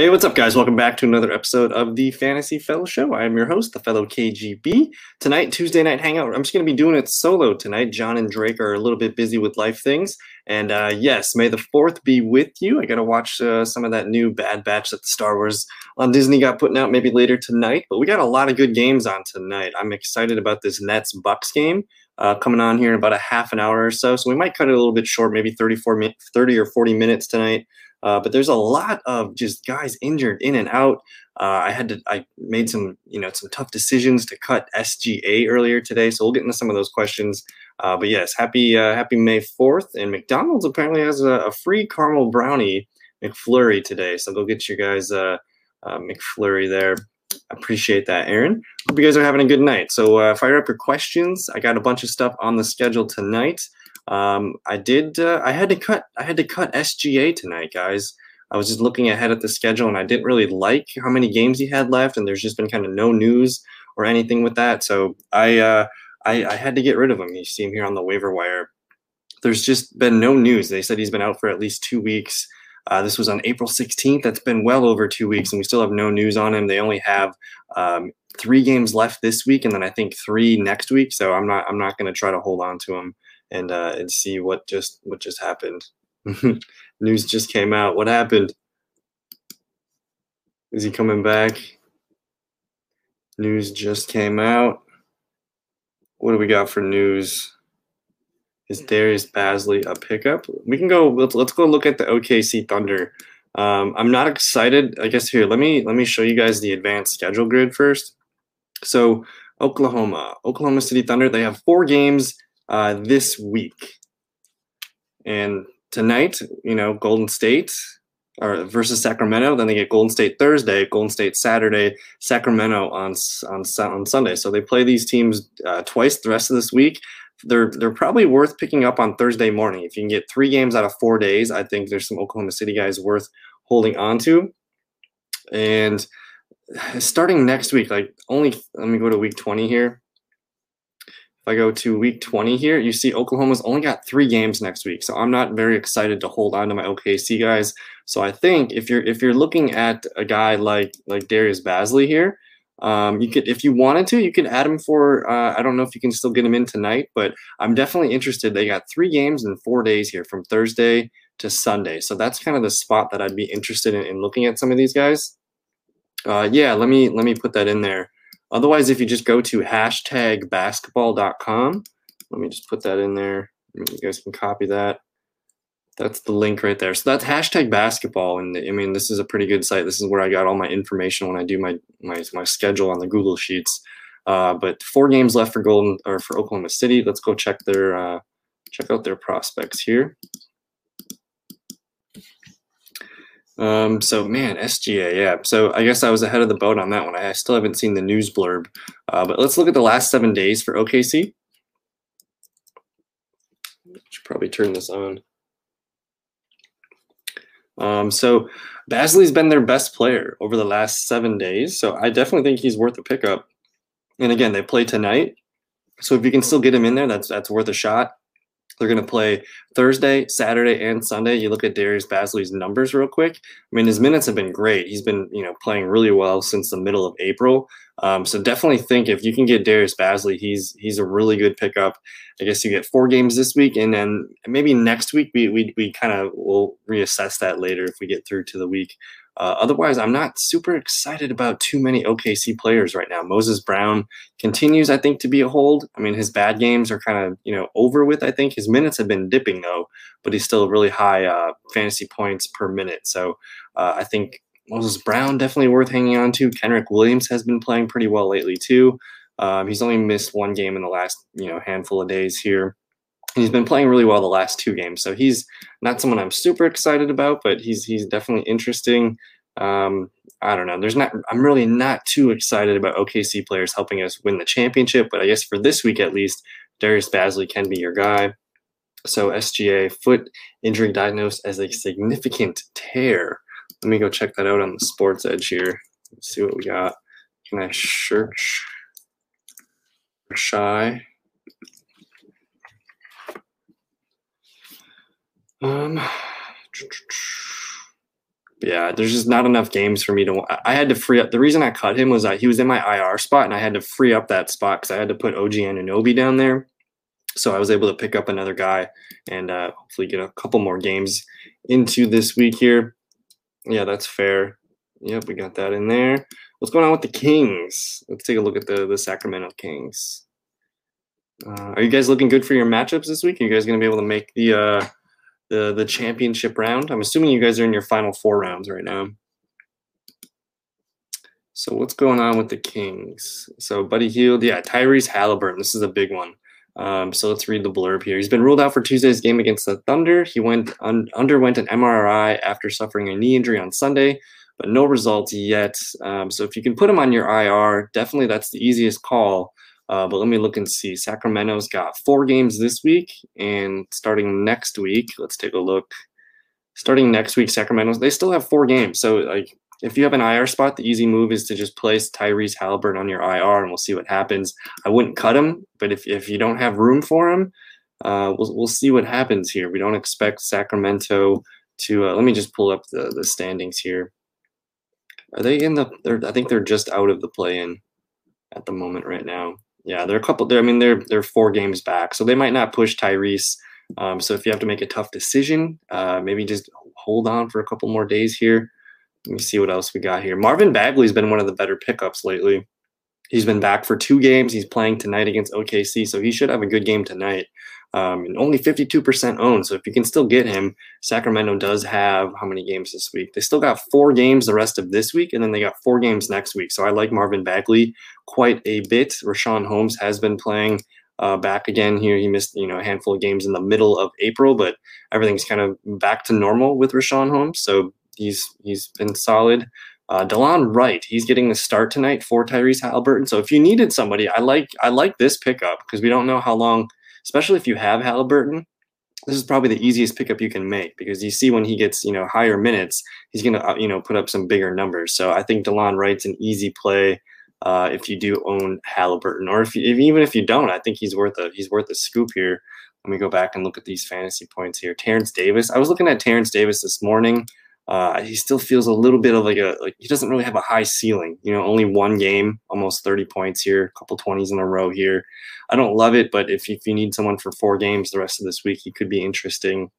Hey, what's up, guys? Welcome back to another episode of the Fantasy Fellow Show. I am your host, the fellow KGB. Tonight, Tuesday night hangout. I'm just going to be doing it solo tonight. John and Drake are a little bit busy with life things. And uh, yes, may the 4th be with you. I got to watch uh, some of that new Bad Batch that the Star Wars on Disney got putting out maybe later tonight. But we got a lot of good games on tonight. I'm excited about this Nets Bucks game. Uh, coming on here in about a half an hour or so. So we might cut it a little bit short, maybe 34, 30 or 40 minutes tonight. Uh, but there's a lot of just guys injured in and out. Uh, I had to, I made some, you know, some tough decisions to cut SGA earlier today. So we'll get into some of those questions. Uh, but yes, happy, uh, happy May 4th. And McDonald's apparently has a, a, free caramel brownie McFlurry today. So go get your guys uh, uh, McFlurry there. Appreciate that, Aaron. Hope you guys are having a good night. So fire up your questions. I got a bunch of stuff on the schedule tonight. Um, I did. Uh, I had to cut. I had to cut SGA tonight, guys. I was just looking ahead at the schedule, and I didn't really like how many games he had left, and there's just been kind of no news or anything with that. So I, uh, I, I had to get rid of him. You see him here on the waiver wire. There's just been no news. They said he's been out for at least two weeks. Uh, this was on April 16th. That's been well over two weeks, and we still have no news on him. They only have um, three games left this week, and then I think three next week. So I'm not. I'm not going to try to hold on to him and uh, and see what just what just happened. News just came out. What happened? Is he coming back? News just came out. What do we got for news? Is Darius Bazley a pickup? We can go. Let's let's go look at the OKC Thunder. Um, I'm not excited. I guess here. Let me let me show you guys the advanced schedule grid first. So Oklahoma, Oklahoma City Thunder. They have four games uh, this week. And tonight, you know, Golden State or versus Sacramento. Then they get Golden State Thursday, Golden State Saturday, Sacramento on on on Sunday. So they play these teams uh, twice the rest of this week. They're they're probably worth picking up on Thursday morning. If you can get three games out of four days, I think there's some Oklahoma City guys worth holding on to. And starting next week, like only let me go to week 20 here. I go to week 20 here, you see Oklahoma's only got three games next week. So I'm not very excited to hold on to my OKC guys. So I think if you're if you're looking at a guy like like Darius Bazley here, um, you could if you wanted to, you could add him for uh, I don't know if you can still get him in tonight, but I'm definitely interested. They got three games in four days here from Thursday to Sunday. So that's kind of the spot that I'd be interested in, in looking at some of these guys. Uh, yeah, let me let me put that in there. Otherwise, if you just go to hashtag basketball.com, let me just put that in there. You guys can copy that. That's the link right there. So that's hashtag basketball. And I mean, this is a pretty good site. This is where I got all my information when I do my my, my schedule on the Google Sheets. Uh, but four games left for Golden or for Oklahoma City. Let's go check their uh, check out their prospects here. Um, so man, SGA, yeah. So I guess I was ahead of the boat on that one. I still haven't seen the news blurb, uh, but let's look at the last seven days for OKC. Should probably turn this on. Um, so Bazley's been their best player over the last seven days, so I definitely think he's worth a pickup. And again, they play tonight, so if you can still get him in there, that's that's worth a shot. They're going to play Thursday, Saturday, and Sunday. You look at Darius Bazley's numbers real quick. I mean, his minutes have been great. He's been, you know, playing really well since the middle of April. Um, so definitely think if you can get Darius Bazley, he's he's a really good pickup. I guess you get four games this week, and then maybe next week we we, we kind of will reassess that later if we get through to the week. Uh, otherwise, I'm not super excited about too many OKC players right now. Moses Brown continues, I think, to be a hold. I mean, his bad games are kind of you know over with. I think his minutes have been dipping though, but he's still really high uh, fantasy points per minute. So uh, I think Moses Brown definitely worth hanging on to. Kenrich Williams has been playing pretty well lately too. Um, he's only missed one game in the last you know handful of days here. He's been playing really well the last two games, so he's not someone I'm super excited about, but he's he's definitely interesting. Um, I don't know. There's not. I'm really not too excited about OKC players helping us win the championship, but I guess for this week at least, Darius Bazley can be your guy. So SGA foot injury diagnosed as a significant tear. Let me go check that out on the Sports Edge here. Let's see what we got. Can I search? Shai. Um, yeah, there's just not enough games for me to. I had to free up. The reason I cut him was that he was in my IR spot, and I had to free up that spot because I had to put OG Anunoby down there. So I was able to pick up another guy and uh, hopefully get a couple more games into this week here. Yeah, that's fair. Yep, we got that in there. What's going on with the Kings? Let's take a look at the the Sacramento Kings. Uh, are you guys looking good for your matchups this week? Are you guys going to be able to make the uh, the the championship round? I'm assuming you guys are in your final four rounds right now. So what's going on with the Kings? So Buddy Hield, yeah, Tyrese Halliburton. This is a big one. Um, so let's read the blurb here. He's been ruled out for Tuesday's game against the Thunder. He went un- underwent an MRI after suffering a knee injury on Sunday, but no results yet. Um, so if you can put him on your IR, definitely that's the easiest call. Uh, but let me look and see. Sacramento's got four games this week, and starting next week, let's take a look. Starting next week, Sacramento's they still have four games. So like if you have an IR spot, the easy move is to just place Tyrese Halliburton on your IR, and we'll see what happens. I wouldn't cut him, but if if you don't have room for him, uh, we'll we'll see what happens here. We don't expect Sacramento to. Uh, let me just pull up the the standings here. Are they in the? I think they're just out of the play-in at the moment right now. Yeah, they're a couple. They're, I mean, they're they're four games back, so they might not push Tyrese. Um, so if you have to make a tough decision, uh, maybe just hold on for a couple more days here. Let me see what else we got here. Marvin Bagley's been one of the better pickups lately. He's been back for two games. He's playing tonight against OKC, so he should have a good game tonight. Um, and only 52% owned. So if you can still get him, Sacramento does have how many games this week? They still got four games the rest of this week, and then they got four games next week. So I like Marvin Bagley quite a bit. Richaun Holmes has been playing uh, back again here. He missed you know a handful of games in the middle of April, but everything's kind of back to normal with Richaun Holmes. So he's he's been solid. Uh, Delon Wright, he's getting the start tonight for Tyrese Halliburton. So if you needed somebody, I like I like this pickup because we don't know how long especially if you have Halliburton. This is probably the easiest pickup you can make because you see when he gets you know higher minutes, he's gonna uh, you know put up some bigger numbers. So I think Delon Wright's an easy play uh, if you do own Halliburton, or if, if even if you don't, I think he's worth a he's worth a scoop here. Let me go back and look at these fantasy points here. Terrence Davis. I was looking at Terrence Davis this morning. Uh, he still feels a little bit of like a like he doesn't really have a high ceiling. You know, only one game, almost 30 points here, a couple 20s in a row here. I don't love it, but if if you need someone for four games the rest of this week, he could be interesting.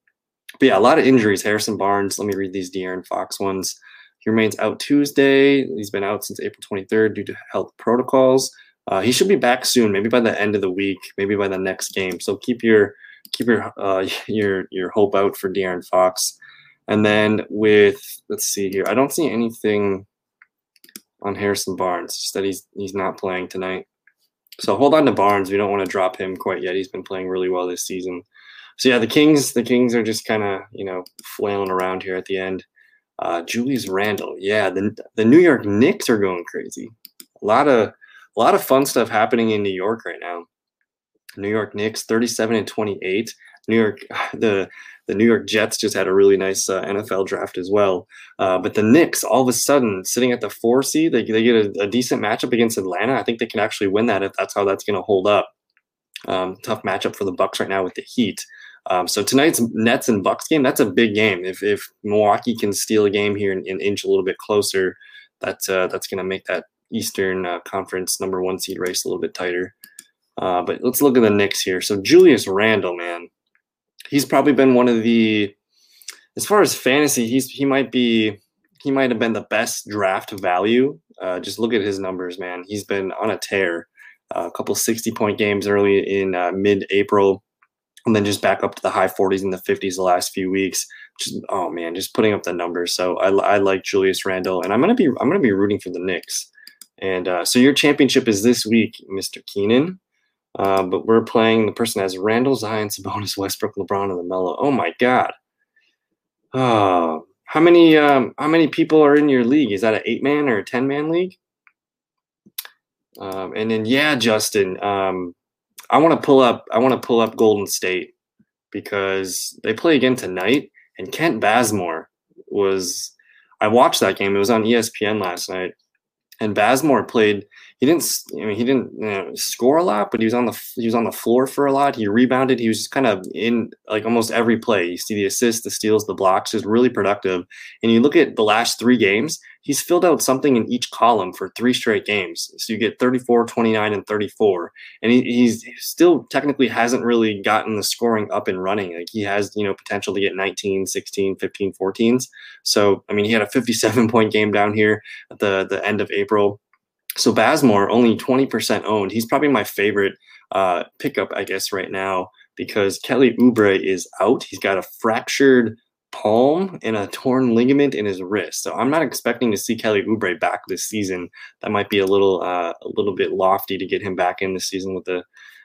But yeah, a lot of injuries. Harrison Barnes. Let me read these De'Aaron Fox ones. He remains out Tuesday. He's been out since April 23rd due to health protocols. Uh, he should be back soon, maybe by the end of the week, maybe by the next game. So keep your keep your uh, your your hope out for De'Aaron Fox. And then with let's see here, I don't see anything on Harrison Barnes. Just that he's he's not playing tonight. So hold on to Barnes. We don't want to drop him quite yet. He's been playing really well this season. So yeah, the Kings the Kings are just kind of you know flailing around here at the end. Uh, Julius Randle, yeah, the the New York Knicks are going crazy. A lot of a lot of fun stuff happening in New York right now. New York Knicks, 37 and 28. New York, the the New York Jets just had a really nice uh, NFL draft as well. Uh, but the Knicks, all of a sudden, sitting at the four seed, they, they get a, a, decent matchup against Atlanta. I think they can actually win that if that's how that's going to hold up. Um, tough matchup for the Bucks right now with the Heat. Um, so tonight's Nets and Bucks game, that's a big game. If, if Milwaukee can steal a game here and, and inch a little bit closer, that's uh, that's going to make that Eastern uh, Conference number one seed race a little bit tighter. Uh, but let's look at the Knicks here. So Julius Randle, man, he's probably been one of the as far as fantasy, he's he might be he might have been the best draft value. Uh, just look at his numbers, man. He's been on a tear. Uh, a couple 60 point games early in uh, mid April, and then just back up to the high 40s and the 50s the last few weeks. Just oh man, just putting up the numbers. So I, I like Julius Randle, and I'm gonna be I'm gonna be rooting for the Knicks. And uh, so your championship is this week, Mr. Keenan. Uh, but we're playing the person has Randle, Zion, Sabonis, Westbrook, LeBron, and the Melo. Oh my God. Uh, how many um, how many people are in your league? Is that an eight man or a ten man league? Um, and then yeah, Justin, um, I want to pull up I want to pull up Golden State because they play again tonight, and Kent Bazemore was I watched that game. It was on ESPN last night, and Bazemore played he didn't. I mean, he didn't you know, score a lot, but he was on the he was on the floor for a lot. He rebounded. He was kind of in like almost every play. You see the assists, the steals, the blocks. Is really productive. And you look at the last three games, he's filled out something in each column for three straight games. So you get 34, 29, and 34. And he, he's still technically hasn't really gotten the scoring up and running. Like he has, you know, potential to get 19, 16, 15, 14s. So I mean, he had a 57 point game down here at the the end of April so Bazemore, only 20% owned. He's probably my favorite uh, pickup, I guess, right now because Kelly Oubre is out. He's got a fractured palm and a torn ligament in his wrist. So I'm not expecting to see Kelly Oubre back this season. That might be a little uh, a little bit lofty to get him back in the season with the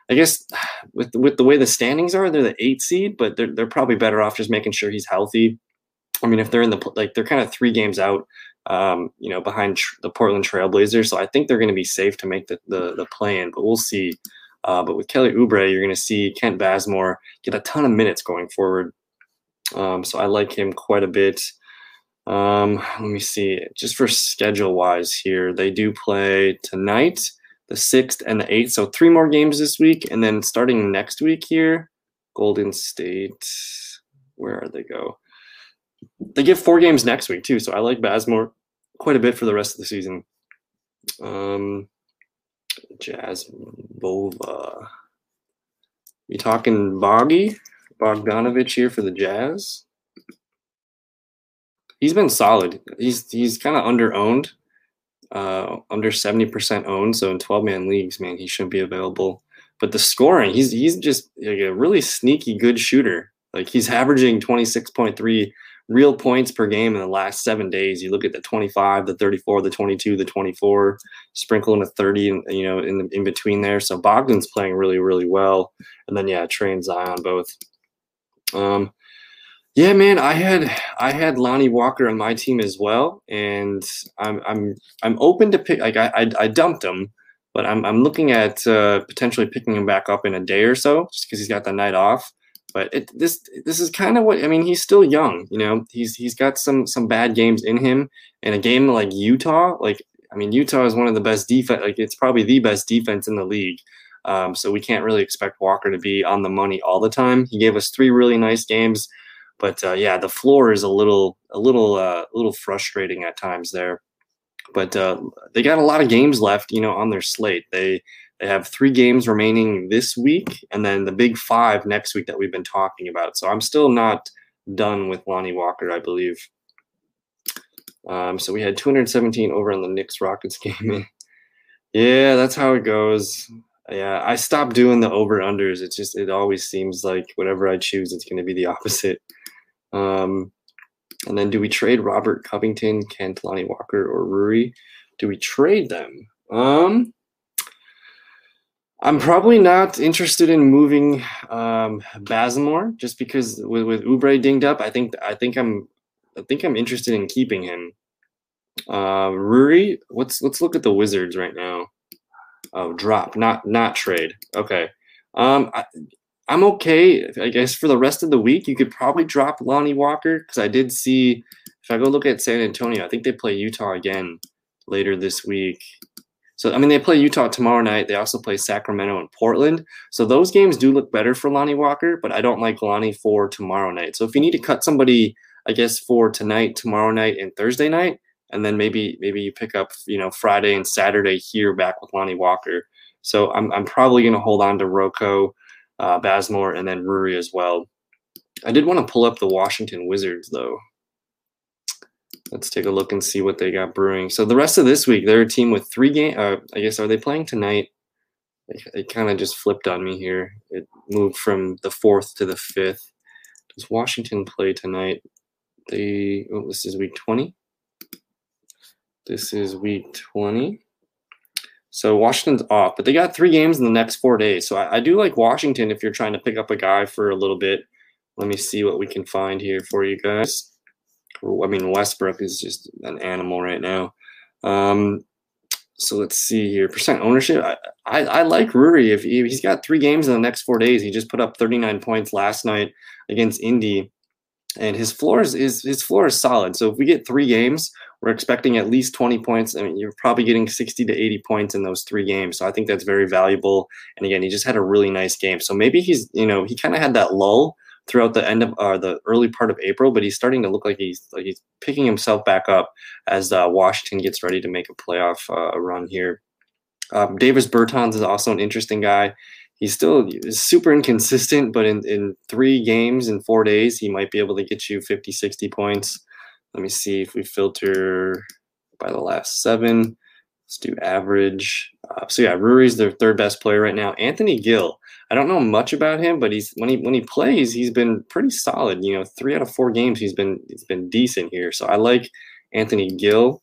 I guess with with the way the standings are, they're the eight seed, but they're they're probably better off just making sure he's healthy. I mean, if they're in the like they're kind of three games out um, you know, behind tr- the Portland Trailblazers. So I think they're going to be safe to make the, the, the play in, but we'll see. Uh, but with Kelly Oubre, you're going to see Kent Bazemore get a ton of minutes going forward. Um, so I like him quite a bit. Um, let me see, just for schedule wise here, they do play tonight, the 6th and the 8th. So three more games this week. And then starting next week here, Golden State, where are they go? They give four games next week too, so I like Bazemore quite a bit for the rest of the season. Um, Jazz Bova. You talking Boggy Bogdanovich here for the Jazz? He's been solid. He's he's kind of under owned, uh, under seventy percent owned. So in twelve man leagues, man, he shouldn't be available. But the scoring, he's he's just like a really sneaky good shooter. Like he's averaging twenty six point three real points per game in the last seven days. You look at the 25, the 34, the 22, the 24, sprinkle in a 30, and you know, in the, in between there. So Bogdan's playing really, really well. And then yeah, Trae and Zion both. Um, yeah, man, I had I had Lonnie Walker on my team as well, and I'm I'm I'm open to pick. Like I I, I dumped him, but I'm I'm looking at uh, potentially picking him back up in a day or so, just because he's got the night off but it, this this is kind of what I mean. He's still young, you know. He's he's got some some bad games in him, and a game like Utah, like I mean, Utah is one of the best defense. Like it's probably the best defense in the league. Um, so we can't really expect Walker to be on the money all the time. He gave us three really nice games, but uh, yeah, the floor is a little a little uh, a little frustrating at times there. But uh, they got a lot of games left, you know, on their slate. They they have three games remaining this week, and then the big five next week that we've been talking about. So I'm still not done with Lonnie Walker, I believe. Um, so we had 217 over on the Knicks Rockets game. yeah, that's how it goes. Yeah, I stopped doing the over unders. It's just it always seems like whatever I choose, it's going to be the opposite. Um, and then do we trade Robert Covington, Kent, Lonnie Walker, or Rui? Do we trade them? Um, I'm probably not interested in moving um, Bazemore just because with with Oubre dinged up, I think I think I'm I think I'm interested in keeping him. Uh, Rui, let's let's look at the Wizards right now. Oh, drop, not not trade. Okay. Um, I, I'm okay. I guess for the rest of the week, you could probably drop Lonnie Walker because I did see. If I go look at San Antonio, I think they play Utah again later this week. So I mean, they play Utah tomorrow night. They also play Sacramento and Portland. So those games do look better for Lonnie Walker, but I don't like Lonnie for tomorrow night. So if you need to cut somebody, I guess for tonight, tomorrow night, and Thursday night, and then maybe maybe you pick up you know Friday and Saturday here back with Lonnie Walker. So I'm I'm probably going to hold on to Rocco, uh, Bazemore, and then Rui as well. I did want to pull up the Washington Wizards though. Let's take a look and see what they got brewing. So the rest of this week, they're a team with three game. Uh, I guess are they playing tonight? It, it kind of just flipped on me here. It moved from the fourth to the fifth. Does Washington play tonight? They. Oh, this is week twenty. This is week twenty. So Washington's off, but they got three games in the next four days. So I, I do like Washington if you're trying to pick up a guy for a little bit. Let me see what we can find here for you guys. I mean, Westbrook is just an animal right now. Um, so let's see here. Percent ownership. I, I, I like Rui. If he, he's got three games in the next four days, he just put up 39 points last night against Indy, and his floor is, is his floor is solid. So if we get three games we're expecting at least 20 points. I mean, you're probably getting 60 to 80 points in those three games. So I think that's very valuable. And again, he just had a really nice game. So maybe he's, you know, he kind of had that lull throughout the end of uh, the early part of April, but he's starting to look like he's like he's picking himself back up as uh, Washington gets ready to make a playoff uh, run here. Um, Davis Bertans is also an interesting guy. He's still super inconsistent, but in, in three games in four days, he might be able to get you 50, 60 points. Let me see if we filter by the last seven. Let's do average. Uh, so yeah, Rory's their third best player right now. Anthony Gill. I don't know much about him, but he's when he when he plays, he's been pretty solid. You know, three out of four games, he's been he's been decent here. So I like Anthony Gill,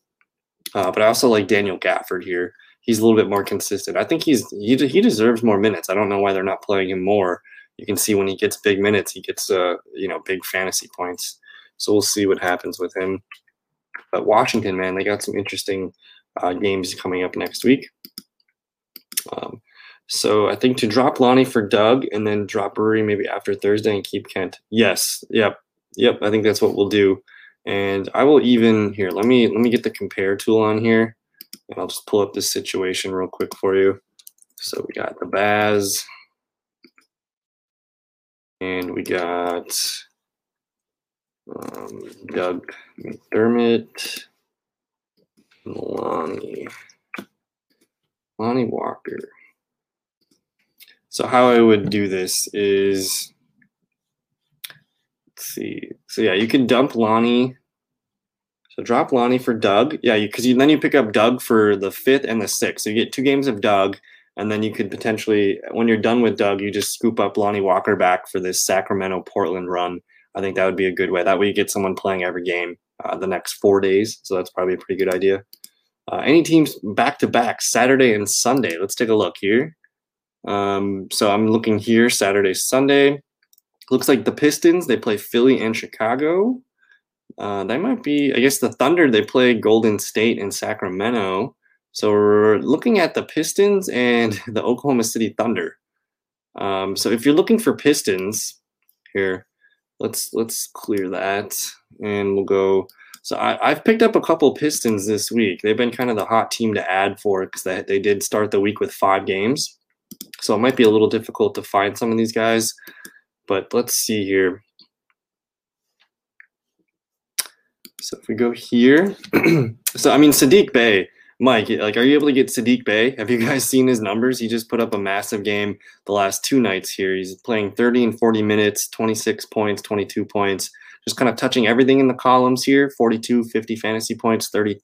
uh, but I also like Daniel Gafford here. He's a little bit more consistent. I think he's he he deserves more minutes. I don't know why they're not playing him more. You can see when he gets big minutes, he gets uh you know big fantasy points. So we'll see what happens with him. But Washington, man, they got some interesting uh, games coming up next week. Um, so I think to drop Lonnie for Doug and then drop Brewery maybe after Thursday and keep Kent. Yes. Yep. Yep. I think that's what we'll do. And I will even here. Let me let me get the compare tool on here, and I'll just pull up this situation real quick for you. So we got the Baz, and we got um, Doug McDermott, Lonnie, Lonnie Walker. So how I would do this is, let's see. So yeah, you can dump Lonnie. So drop Lonnie for Doug. Yeah, because then you pick up Doug for the fifth and the sixth. So you get two games of Doug, and then you could potentially, when you're done with Doug, you just scoop up Lonnie Walker back for this Sacramento Portland run I think that would be a good way. That way you get someone playing every game uh, the next four days. So that's probably a pretty good idea. Uh, any teams back to back Saturday and Sunday? Let's take a look here. Um, so I'm looking here Saturday, Sunday. Looks like the Pistons they play Philly and Chicago. Uh, that might be, I guess, the Thunder they play Golden State and Sacramento. So we're looking at the Pistons and the Oklahoma City Thunder. Um, so if you're looking for Pistons here, let's let's clear that and we'll go so I, have picked up a couple pistons this week they've been kind of the hot team to add for because they, they did start the week with five games so it might be a little difficult to find some of these guys but let's see here so if we go here so i mean Saddiq Bey, Mike, like, are you able to get Saddiq Bey? Have you guys seen his numbers? He just put up a massive game the last two nights here. He's playing 30 and 40 minutes, 26 points, 22 points, just kind of touching everything in the columns here 42, 50 fantasy points, 30.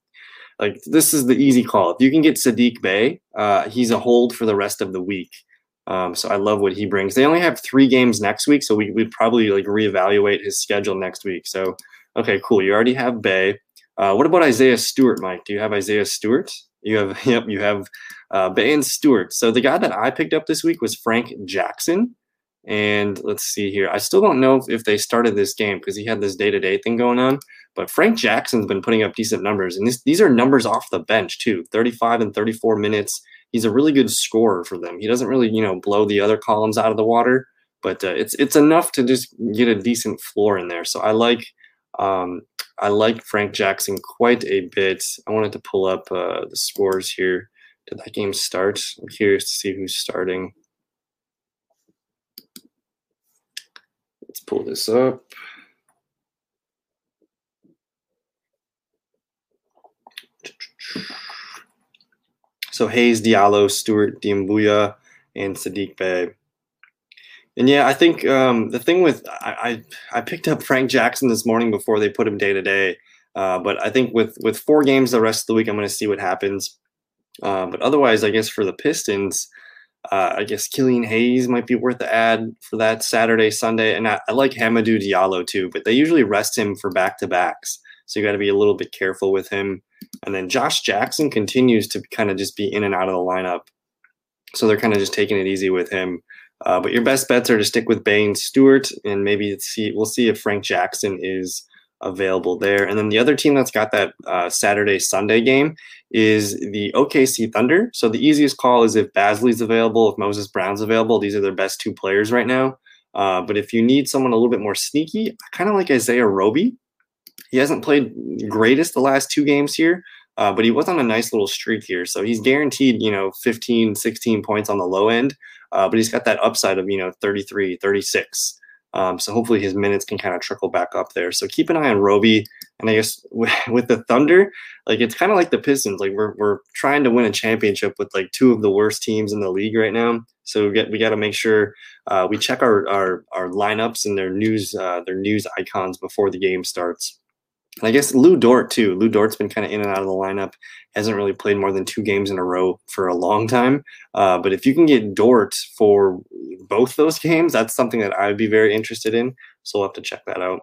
Like, this is the easy call. If you can get Saddiq Bey, uh, he's a hold for the rest of the week. Um, so I love what he brings. They only have three games next week, so we, would probably like reevaluate his schedule next week. So, okay, cool. You already have Bey. Uh, what about Isaiah Stewart, Mike? Do you have Isaiah Stewart? You have, yep, you have uh, Bey and Stewart. So the guy that I picked up this week was Frank Jackson. And let's see here. I still don't know if, they started this game because he had this day to day thing going on. But Frank Jackson's been putting up decent numbers. And this, these are numbers off the bench, too 35 and 34 minutes. He's a really good scorer for them. He doesn't really, you know, blow the other columns out of the water, but uh, it's it's enough to just get a decent floor in there. So I like um, I like Frank Jackson quite a bit. I wanted to pull up uh, the scores here. Did that game start? I'm curious to see who's starting. Pull this up. So Hayes, Diallo, Stewart, Doumbouya, and Saddiq Bey. And yeah, I think um, the thing with I, I, I picked up Frank Jackson this morning before they put him day to day, uh, but I think with with four games the rest of the week, I'm going to see what happens. Uh, but otherwise, I guess for the Pistons, uh, I guess Killian Hayes might be worth the ad for that Saturday, Sunday, and I, I like Hamidou Diallo too. But they usually rest him for back to backs, so you got to be a little bit careful with him. And then Josh Jackson continues to kind of just be in and out of the lineup, so they're kind of just taking it easy with him. Uh, but your best bets are to stick with Bain Stewart, and maybe see we'll see if Frank Jackson is available there. And then the other team that's got that uh, Saturday Sunday game is the OKC Thunder. So the easiest call is if Bazley's available, if Moses Brown's available. These are their best two players right now. Uh, but if you need someone a little bit more sneaky, kind of like Isaiah Roby. he hasn't played greatest the last two games here, uh, but he was on a nice little streak here. So he's guaranteed, you know, 15, 16 points on the low end, uh, but he's got that upside of, you know, 33, 36. Um, so hopefully his minutes can kind of trickle back up there. So keep an eye on Roby. And I guess with the Thunder, like it's kind of like the Pistons. Like we're, we're trying to win a championship with like two of the worst teams in the league right now. So we get we got to make sure uh, we check our, our our lineups and their news uh, their news icons before the game starts. I guess Lou Dort too. Lou Dort's been kind of in and out of the lineup. Hasn't really played more than two games in a row for a long time. Uh, but if you can get Dort for both those games, that's something that I'd be very interested in. So we'll have to check that out.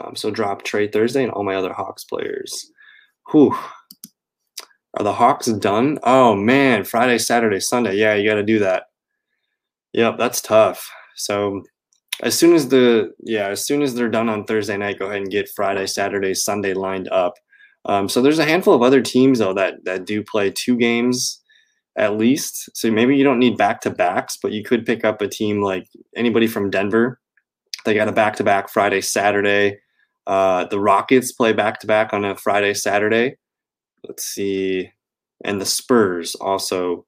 Um, so drop Trae Thursday and all my other Hawks players. Whew. Are the Hawks done? Oh man, Friday, Saturday, Sunday. Yeah, you got to do that. Yep, that's tough. So as soon as the yeah as soon as they're done on thursday night go ahead and get friday saturday sunday lined up. Um, so there's a handful of other teams though that that do play two games at least. So maybe you don't need back to backs but you could pick up a team like anybody from denver. They got a back to back friday saturday. Uh, the rockets play back to back on a friday saturday. Let's see. And the spurs also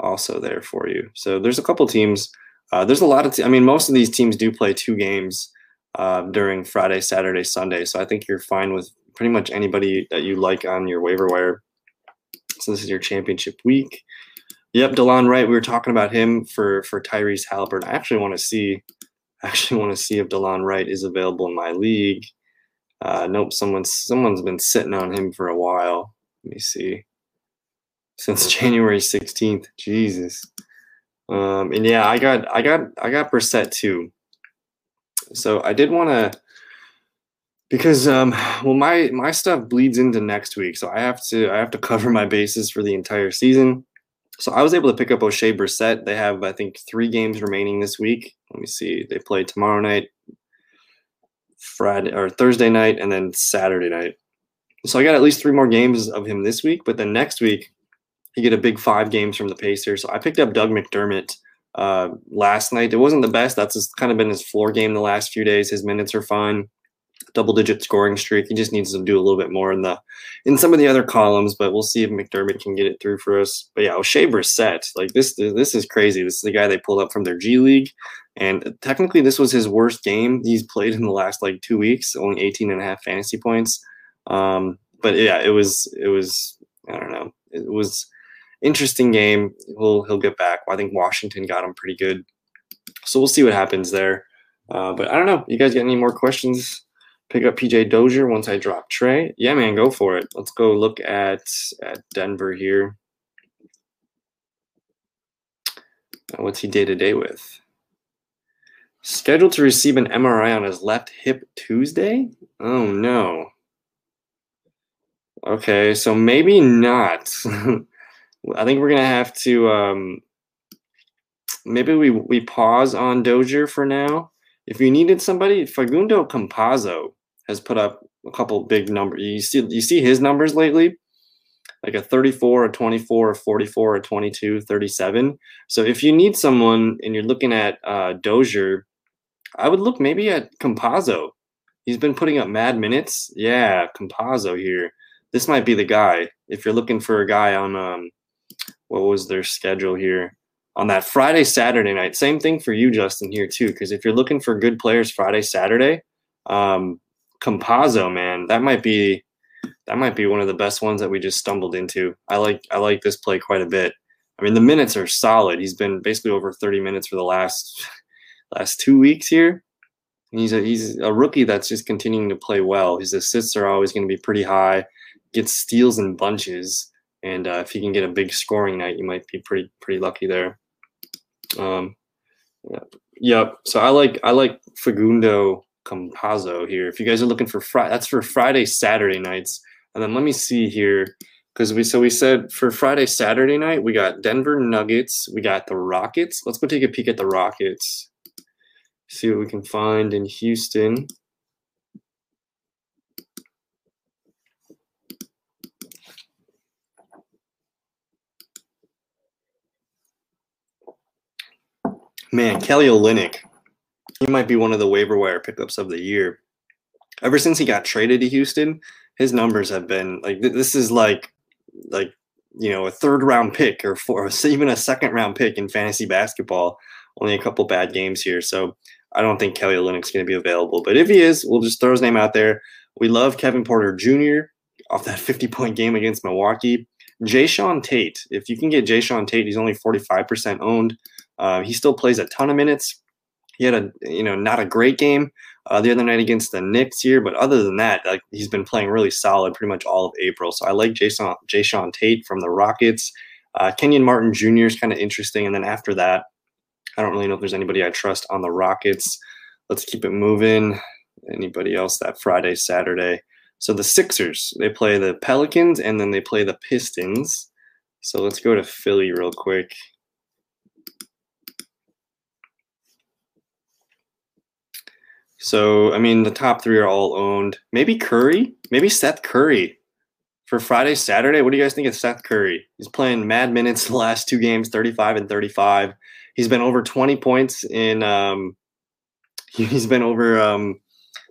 also there for you. So there's a couple teams uh, there's a lot of, I mean, most of these teams do play two games uh, during Friday, Saturday, Sunday. So I think you're fine with pretty much anybody that you like on your waiver wire. So this is your championship week. Yep, Delon Wright. We were talking about him for for Tyrese Halliburton. I actually want to see, actually want to see if Delon Wright is available in my league. Uh, nope, someone's someone's been sitting on him for a while. Let me see. Since January 16th. Jesus. Um, and yeah, I got I got I got Brissett too. So I did want to because um well my my stuff bleeds into next week, so I have to I have to cover my bases for the entire season. So I was able to pick up Oshae Brissett. They have I think three games remaining this week. Let me see. They play tomorrow night, Friday or Thursday night, and then Saturday night. So I got at least three more games of him this week. But then next week you get a big five games from the Pacers. So I picked up Doug McDermott uh, last night. It wasn't the best. That's kind of been his floor game the last few days. His minutes are fine. Double digit scoring streak. He just needs to do a little bit more in the in some of the other columns, but we'll see if McDermott can get it through for us. But yeah, Oshae Brissett, like this this is crazy. This is the guy they pulled up from their G League. And technically this was his worst game he's played in the last like two weeks, only 18 and a half fantasy points. Um, but yeah, it was it was I don't know. It was interesting game. He'll he'll get back. I think Washington got him pretty good, so we'll see what happens there. Uh, but I don't know. You guys got any more questions? Pick up PJ Dozier once I drop Trae. Yeah, man, go for it. Let's go look at at Denver here. Uh, what's he day to day with? Scheduled to receive an MRI on his left hip Tuesday? Oh no. Okay, so maybe not. I think we're gonna have to um, maybe we we pause on Dozier for now. If you needed somebody, Facundo Campazzo has put up a couple big numbers. You see you see his numbers lately, like a 34, a 24, a 44, a 22, 37. So if you need someone and you're looking at uh, Dozier, I would look maybe at Campazzo. He's been putting up mad minutes. Yeah, Campazzo here. This might be the guy. If you're looking for a guy on um, what was their schedule here on that Friday, Saturday night. Same thing for you, Justin, here too. Because if you're looking for good players Friday, Saturday, um, Campazzo, man, that might be that might be one of the best ones that we just stumbled into. I like I like this play quite a bit. I mean, the minutes are solid. He's been basically over 30 minutes for the last last two weeks here. He's a he's a rookie that's just continuing to play well. His assists are always going to be pretty high. Gets steals in bunches. And uh, if you can get a big scoring night, you might be pretty pretty lucky there. Um, yep. yep. So I like I like Facundo Campazzo here. If you guys are looking for Friday, that's for Friday Saturday nights. And then let me see here because we so we said for Friday Saturday night we got Denver Nuggets, we got the Rockets. Let's go take a peek at the Rockets. See what we can find in Houston. Man, Kelly Olynyk, he might be one of the waiver wire pickups of the year. ever since he got traded to Houston, his numbers have been like this is like like you know a third round pick or for even a second round pick in fantasy basketball. Only a couple bad games here, so I don't think Kelly Olynyk's going to be available. But if he is, we'll just throw his name out there. We love Kevin Porter Jr. off that 50 point game against Milwaukee. Jae'Sean Tate, if you can get Jae'Sean Tate, he's only 45% owned. Uh, he still plays a ton of minutes. He had a you know not a great game, uh, the other night against the Knicks here. But other than that, like he's been playing really solid pretty much all of April. So I like Jason Jae'Sean Tate from the Rockets. Uh, Kenyon Martin Jr. is kind of interesting, and then after that, I don't really know if there's anybody I trust on the Rockets. Let's keep it moving. Anybody else that Friday, Saturday? So the Sixers they play the Pelicans and then they play the Pistons. So let's go to Philly real quick. So, I mean, the top three are all owned. Maybe Curry, maybe Seth Curry for Friday, Saturday. What do you guys think of Seth Curry? He's playing mad minutes the last two games, 35 and 35. He's been over 20 points in, um, he's been over um,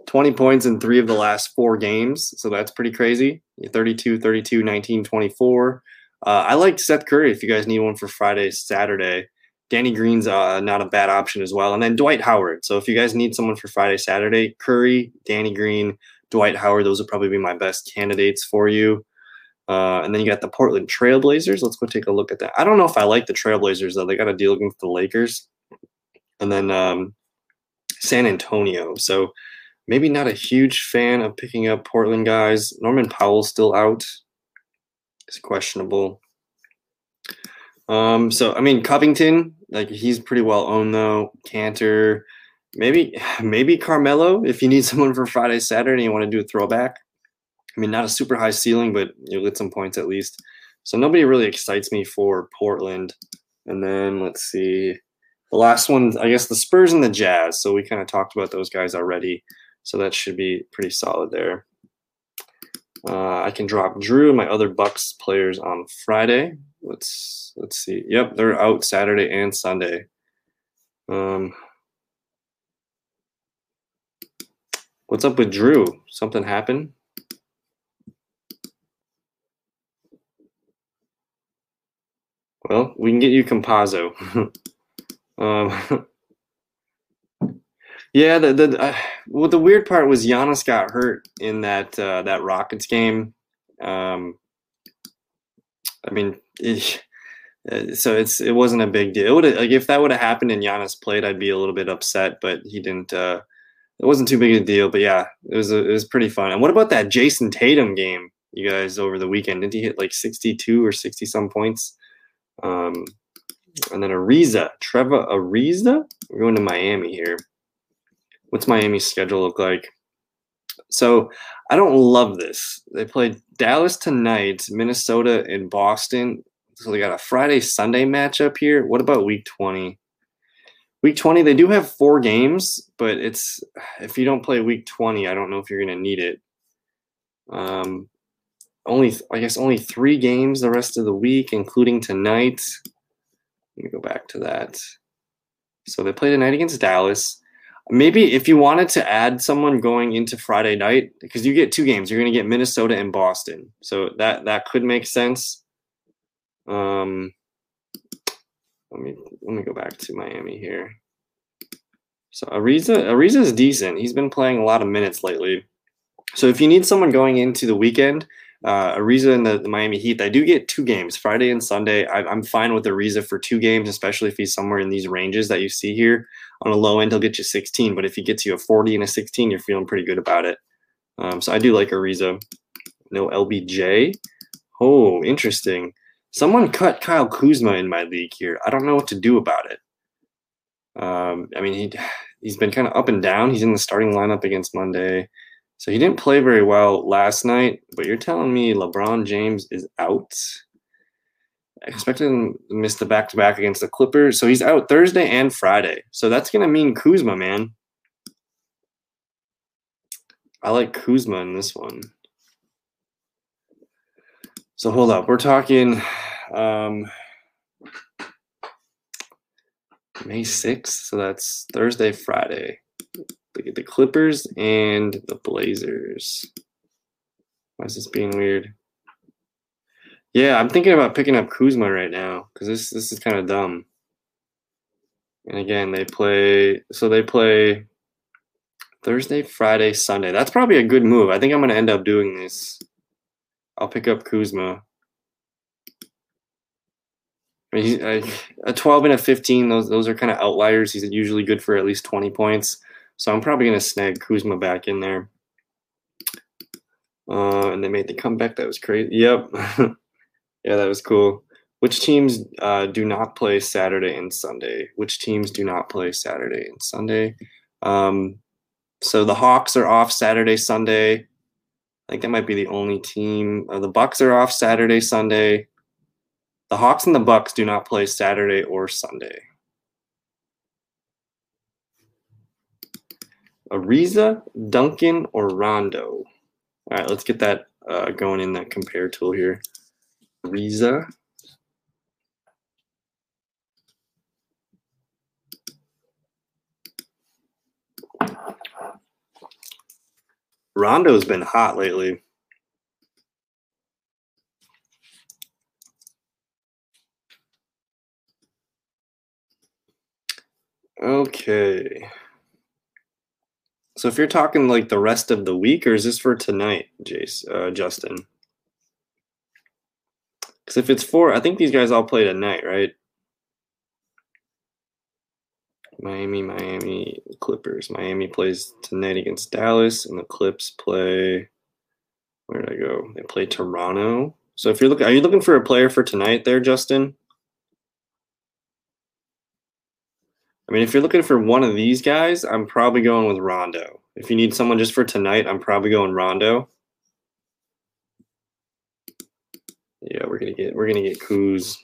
20 points in three of the last four games. So that's pretty crazy. 32, 32, 19, 24. Uh, I like Seth Curry if you guys need one for Friday, Saturday. Danny Green's uh, not a bad option as well. And then Dwight Howard. So if you guys need someone for Friday, Saturday, Curry, Danny Green, Dwight Howard, those would probably be my best candidates for you. Uh, and then you got the Portland Trailblazers. Let's go take a look at that. I don't know if I like the Trailblazers though. They got a deal against the Lakers, and then um, San Antonio. So maybe not a huge fan of picking up Portland guys. Norman Powell's still out. It's questionable. Um, so I mean Covington, like he's pretty well owned though. Kanter, maybe maybe Carmelo if you need someone for Friday, Saturday, you want to do a throwback. I mean, not a super high ceiling, but you'll get some points at least. So nobody really excites me for Portland. And then let's see. The last one, I guess the Spurs and the Jazz. So we kind of talked about those guys already. So that should be pretty solid there. Uh, I can drop Jrue and my other Bucks players on Friday. Let's let's see. Yep, they're out Saturday and Sunday. Um, what's up with Jrue? Something happened? Well, we can get you Campazzo. um, yeah, the the uh, well, the weird part was Giannis got hurt in that uh, that Rockets game. Um, I mean, it, uh, so it's it wasn't a big deal. It like if that would have happened and Giannis played, I'd be a little bit upset, but he didn't. Uh, it wasn't too big a deal. But yeah, it was a, it was pretty fun. And what about that Jayson Tatum game, you guys, over the weekend? Didn't he hit like sixty two or sixty some points? Um, and then Ariza, Trevor Ariza. We're going to Miami here. What's Miami's schedule look like? So I don't love this. They played Dallas tonight, Minnesota, and Boston. So they got a Friday Sunday matchup here. What about week 20? Week 20, they do have four games, but it's if you don't play week 20, I don't know if you're going to need it. Um, only, I guess, only three games the rest of the week, including tonight. Let me go back to that. So they play tonight against Dallas. Maybe if you wanted to add someone going into Friday night, because you get two games, you're going to get Minnesota and Boston, so that that could make sense. Um, let me let me go back to Miami here. So Ariza Ariza is decent. He's been playing a lot of minutes lately. So if you need someone going into the weekend, uh, Ariza and the, the, Miami Heat, I do get two games, Friday and Sunday. I, am fine with Ariza for two games, especially if he's somewhere in these ranges that you see here. On a low end, he'll get you 16, but if he gets you a 40 and a 16, you're feeling pretty good about it. Um, so I do like Ariza. No LBJ. Oh, interesting. Someone cut Kyle Kuzma in my league here. I don't know what to do about it. Um, I mean, he he's been kind of up and down. He's in the starting lineup against Monday. So he didn't play very well last night, but you're telling me LeBron James is out? I expected him to miss the back to back against the Clippers. So he's out Thursday and Friday. So that's going to mean Kuzma, man. I like Kuzma in this one. So hold up. We're talking um, May 6th. So that's Thursday, Friday. Look at the Clippers and the Blazers. Why is this being weird? Yeah, I'm thinking about picking up Kuzma right now because this this is kind of dumb. And again, they play so they play Thursday, Friday, Sunday. That's probably a good move. I think I'm gonna end up doing this. I'll pick up Kuzma. I mean, he's, a 12 and a 15, those those are kind of outliers. He's usually good for at least 20 points. So I'm probably gonna snag Kuzma back in there. Uh, and they made the comeback. That was crazy. Yep. yeah, that was cool. Which teams uh, do not play Saturday and Sunday? Which teams do not play Saturday and Sunday? Um, so the Hawks are off Saturday, Sunday. I think that might be the only team. Uh, the Bucks are off Saturday, Sunday. The Hawks and the Bucks do not play Saturday or Sunday. Ariza, Duncan, or Rondo? All right, let's get that uh, going in that compare tool here. Ariza. Rondo's been hot lately. Okay. So if you're talking like the rest of the week, or is this for tonight, Jace, uh, Justin? Because if it's for, I think these guys all play tonight, right? Miami, Miami, Clippers. Miami plays tonight against Dallas, and the Clips play. Where did I go? They play Toronto. So if you're looking, are you looking for a player for tonight, there, Justin? I mean, if you're looking for one of these guys, I'm probably going with Rondo. If you need someone just for tonight, I'm probably going Rondo. Yeah, we're gonna get we're gonna get Kuz.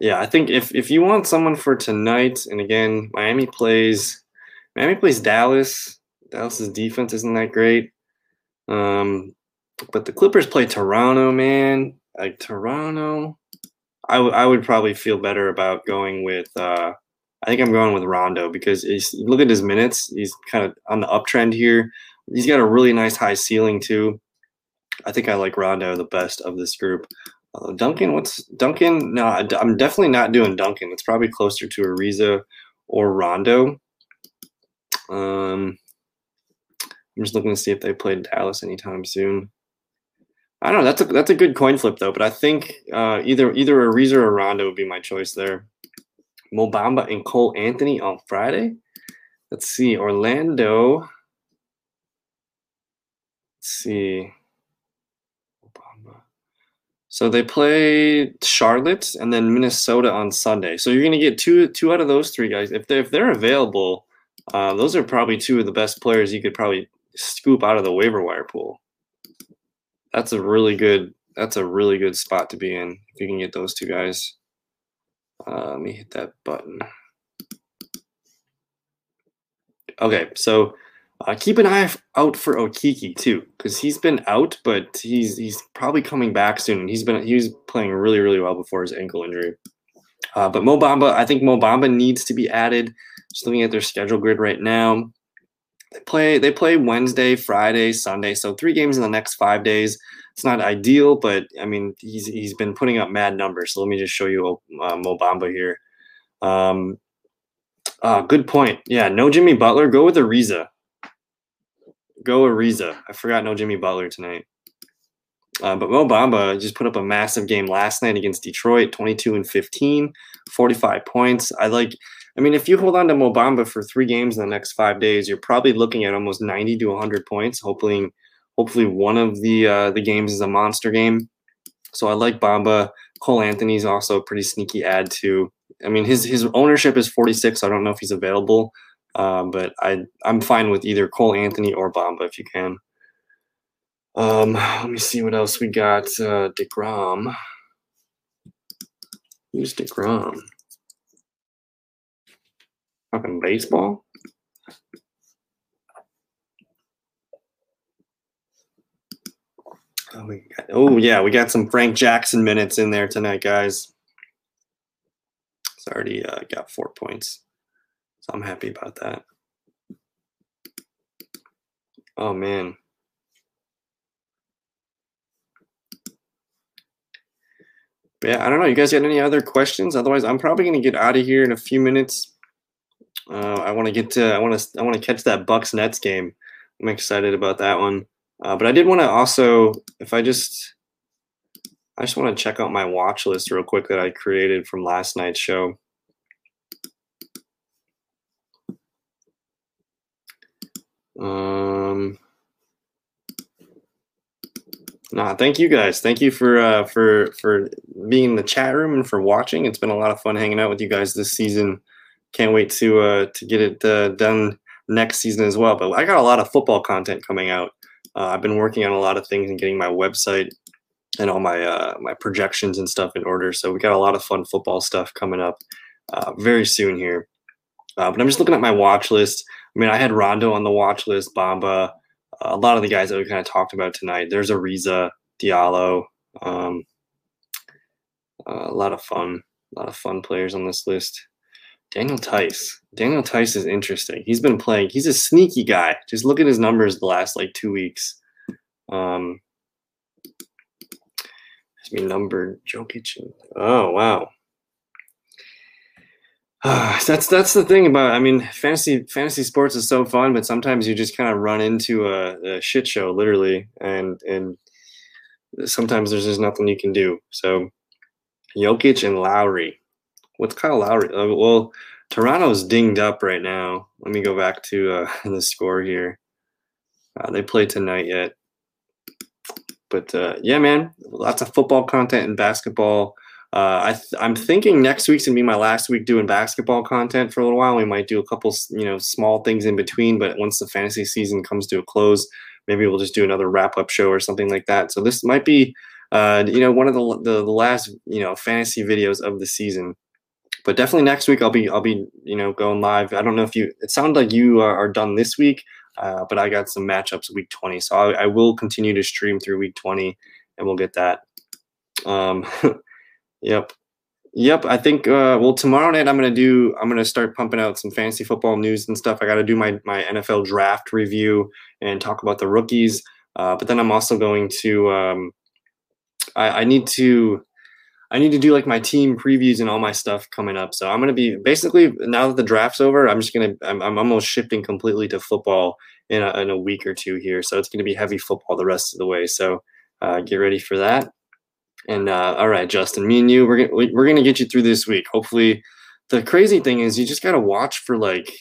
Yeah, I think if if you want someone for tonight, and again, Miami plays Miami plays Dallas. Dallas's defense isn't that great. Um, but the Clippers play Toronto, man. Like Toronto. I, w- I would probably feel better about going with. Uh, I think I'm going with Rondo because he's, look at his minutes. He's kind of on the uptrend here. He's got a really nice high ceiling too. I think I like Rondo the best of this group. Uh, Duncan, what's Duncan? No, I'm definitely not doing Duncan. It's probably closer to Ariza or Rondo. Um, I'm just looking to see if they play Dallas anytime soon. I don't know. That's a that's a good coin flip though. But I think uh, either either Ariza or Rondo would be my choice there. Mo Bamba and Cole Anthony on Friday. Let's see. Orlando. Let's see. So they play Charlotte and then Minnesota on Sunday. So you're going to get two two out of those three guys if they're if they're available. Uh, those are probably two of the best players you could probably scoop out of the waiver wire pool that's a really good that's a really good spot to be in if you can get those two guys. Uh, let me hit that button. Okay, so uh, keep an eye out for Okeke too, because he's been out, but he's he's probably coming back soon. He's been he was playing really really well before his ankle injury. Uh, but Mo Bamba, I think Mo Bamba needs to be added. Just looking at their schedule grid right now, they play they play Wednesday, Friday, Sunday, so three games in the next five days. It's not ideal, but I mean he's he's been putting up mad numbers. So let me just show you uh, Mo Bamba here. Um, uh, good point. Yeah, no Jimmy Butler. Go with Ariza. Go Ariza. I forgot no Jimmy Butler tonight. Uh, but Mo Bamba just put up a massive game last night against Detroit, 22 and 15, 45 points. I like I mean, if you hold on to Mo Bamba for three games in the next five days, you're probably looking at almost 90 to 100 points. Hopefully, hopefully one of the uh, the games is a monster game. So I like Bamba. Cole Anthony's also a pretty sneaky ad too. I mean, his his ownership is 46. So I don't know if he's available, uh, but I I'm fine with either Cole Anthony or Bamba if you can. Um, let me see what else we got. Uh, Degrom. Who's Degrom? Talking baseball? Oh, got, oh, yeah, we got some Frank Jackson minutes in there tonight, guys. It's already uh, got four points, so I'm happy about that. Oh man. yeah, I don't know. You guys got any other questions? Otherwise, I'm probably gonna get out of here in a few minutes. Uh, I want to get to. I want to. I want to catch that Bucks Nets game. I'm excited about that one. Uh, but I did want to also, if I just, I just want to check out my watch list real quick that I created from last night's show. Um, nah, thank you guys. Thank you for uh, for for being in the chat room and for watching. It's been a lot of fun hanging out with you guys this season. Can't wait to uh, to get it uh, done next season as well. But I got a lot of football content coming out. Uh, I've been working on a lot of things and getting my website and all my uh, my projections and stuff in order. So we got a lot of fun football stuff coming up uh, very soon here. Uh, but I'm just looking at my watch list. I mean, I had Rondo on the watch list, Bamba, a lot of the guys that we kind of talked about tonight. There's Ariza, Diallo, um, a lot of fun, a lot of fun players on this list. Daniel Theis. Daniel Theis is interesting. He's been playing. He's a sneaky guy. Just look at his numbers the last like two weeks. Um, has been numbered Jokic. oh wow. Uh, that's that's the thing about. I mean, fantasy fantasy sports is so fun, but sometimes you just kind of run into a, a shit show, literally, and and sometimes there's just nothing you can do. So, Jokic and Lowry. What's Kyle Lowry? Uh, well, Toronto's dinged up right now. Let me go back to uh, the score here. Uh, they play tonight yet, but uh, yeah, man, lots of football content and basketball. Uh, I th- I'm thinking next week's gonna be my last week doing basketball content for a little while. We might do a couple, you know, small things in between. But once the fantasy season comes to a close, maybe we'll just do another wrap up show or something like that. So this might be, uh, you know, one of the, the the last you know fantasy videos of the season. But definitely next week I'll be I'll be you know going live. I don't know if you. It sounds like you are, are done this week. Uh, but I got some matchups week 20, so I, I, will continue to stream through week 20, and we'll get that. Um, Yep. Yep. I think uh, well tomorrow night I'm gonna do I'm gonna start pumping out some fantasy football news and stuff. I gotta do my my NFL draft review and talk about the rookies. Uh, but then I'm also going to um, I, I need to I need to do like my team previews and all my stuff coming up. So I'm gonna be basically now that the draft's over, I'm just gonna I'm, I'm almost shifting completely to football in a, in a week or two here. So it's gonna be heavy football the rest of the way. So uh, get ready for that. And uh, all right, Justin, me and you, we're gonna, we're gonna get you through this week. Hopefully, the crazy thing is you just gotta watch for like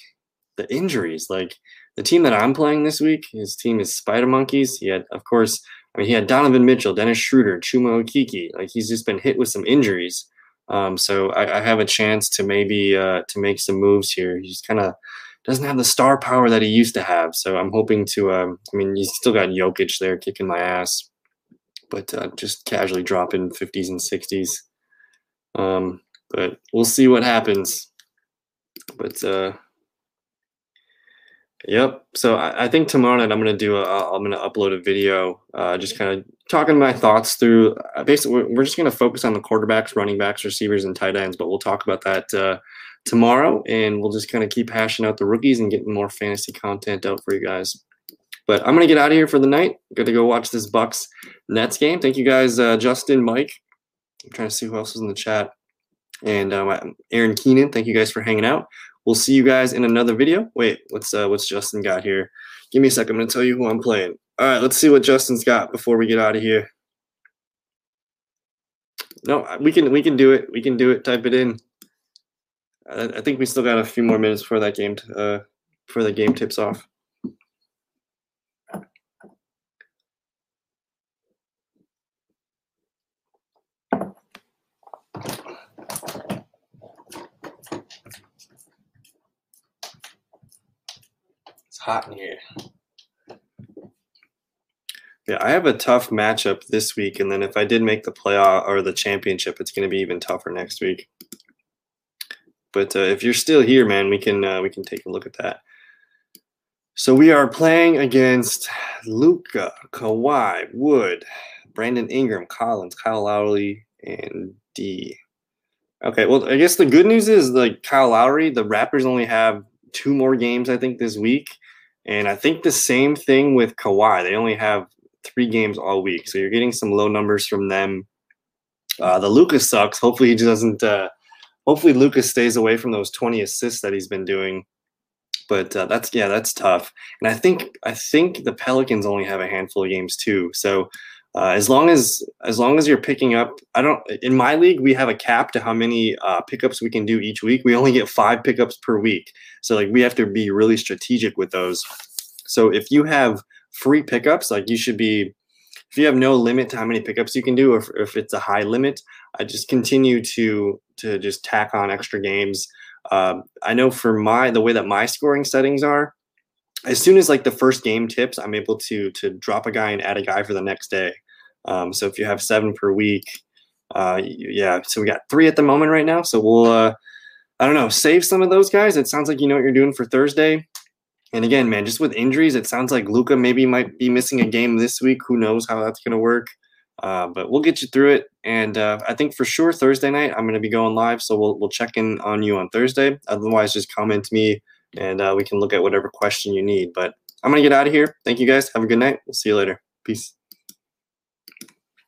the injuries. Like the team that I'm playing this week, his team is Spider Monkeys. He had, of course, I mean, he had Donovan Mitchell, Dennis Schroeder, Chuma Okeke. Like he's just been hit with some injuries. Um, so I, I, have a chance to maybe uh, to make some moves here. He's kind of doesn't have the star power that he used to have. So I'm hoping to. Um, I mean, he's still got Jokic there kicking my ass but uh, just casually dropping 50s and 60s. Um, but we'll see what happens. But uh, yep. So I, I, think tomorrow night I'm gonna do a I'm gonna upload a video, uh, just kind of talking my thoughts through. Uh, basically, we're, we're, just gonna focus on the quarterbacks, running backs, receivers, and tight ends. But we'll talk about that uh, tomorrow, and we'll just kind of keep hashing out the rookies and getting more fantasy content out for you guys. But I'm gonna get out of here for the night. Got to go watch this Bucks Nets game. Thank you guys, uh, Justin, Mike. I'm trying to see who else is in the chat, and um, Aaron Keenan. Thank you guys for hanging out. We'll see you guys in another video. Wait, what's uh, what's Justin got here? Give me a second. I'm gonna tell you who I'm playing. All right, let's see what Justin's got before we get out of here. No, we can we can do it. We can do it. Type it in. I, I think we still got a few more minutes before that game uh, before the game tips off. Hot in here. Yeah, I have a tough matchup this week, and then if I did make the playoff or the championship, it's going to be even tougher next week. But uh, if you're still here, man, we can uh, we can take a look at that. So we are playing against Luka, Kawhi, Wood, Brandon Ingram, Collins, Kyle Lowry, and D. Okay, well, I guess the good news is like Kyle Lowry, the Raptors only have two more games, I think, this week And I think the same thing with Kawhi. They only have three games all week, so you're getting some low numbers from them. Uh, the Lucas sucks. Hopefully he doesn't. Uh, hopefully Lucas stays away from those 20 assists that he's been doing. But uh, that's yeah, that's tough. And I think I think the Pelicans only have a handful of games too. So uh, as long as as long as you're picking up, I don't. In my league, we have a cap to how many uh, pickups we can do each week. We only get five pickups per week, so like we have to be really strategic with those. So if you have free pickups, like you should be. If you have no limit to how many pickups you can do, or if, if it's a high limit, I just continue to to just tack on extra games. Um, I know for my the way that my scoring settings are, as soon as like the first game tips, I'm able to to drop a guy and add a guy for the next day. Um, so if you have seven per week, uh, yeah. So we got three at the moment right now. So we'll uh, I don't know, save some of those guys. It sounds like you know what you're doing for Thursday. And again, man, just with injuries, it sounds like Luka maybe might be missing a game this week. Who knows how that's going to work? Uh, but we'll get you through it. And uh, I think for sure Thursday night I'm going to be going live, so we'll we'll check in on you on Thursday. Otherwise, just comment to me, and uh, we can look at whatever question you need. But I'm going to get out of here. Thank you guys. Have a good night. We'll see you later. Peace.